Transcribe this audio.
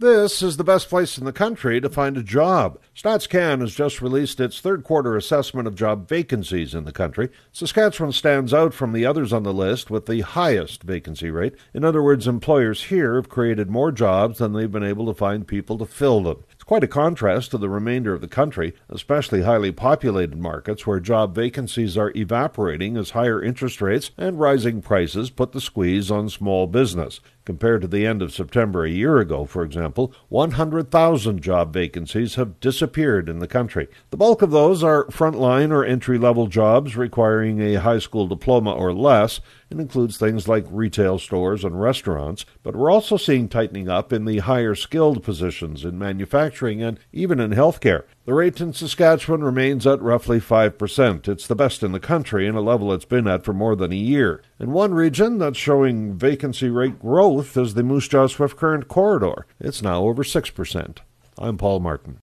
This is the best place in the country to find a job. StatsCan has just released its third quarter assessment of job vacancies in the country. Saskatchewan stands out from the others on the list with the highest vacancy rate. In other words, employers here have created more jobs than they've been able to find people to fill them. Quite a contrast to the remainder of the country, especially highly populated markets where job vacancies are evaporating as higher interest rates and rising prices put the squeeze on small business. Compared to the end of September a year ago, for example, 100,000 job vacancies have disappeared in the country. The bulk of those are frontline or entry level jobs requiring a high school diploma or less. It includes things like retail stores and restaurants, but we're also seeing tightening up in the higher skilled positions in manufacturing and even in healthcare. The rate in Saskatchewan remains at roughly 5%. It's the best in the country and a level it's been at for more than a year. In one region that's showing vacancy rate growth is the Moose Jaw Swift Current corridor. It's now over 6%. I'm Paul Martin.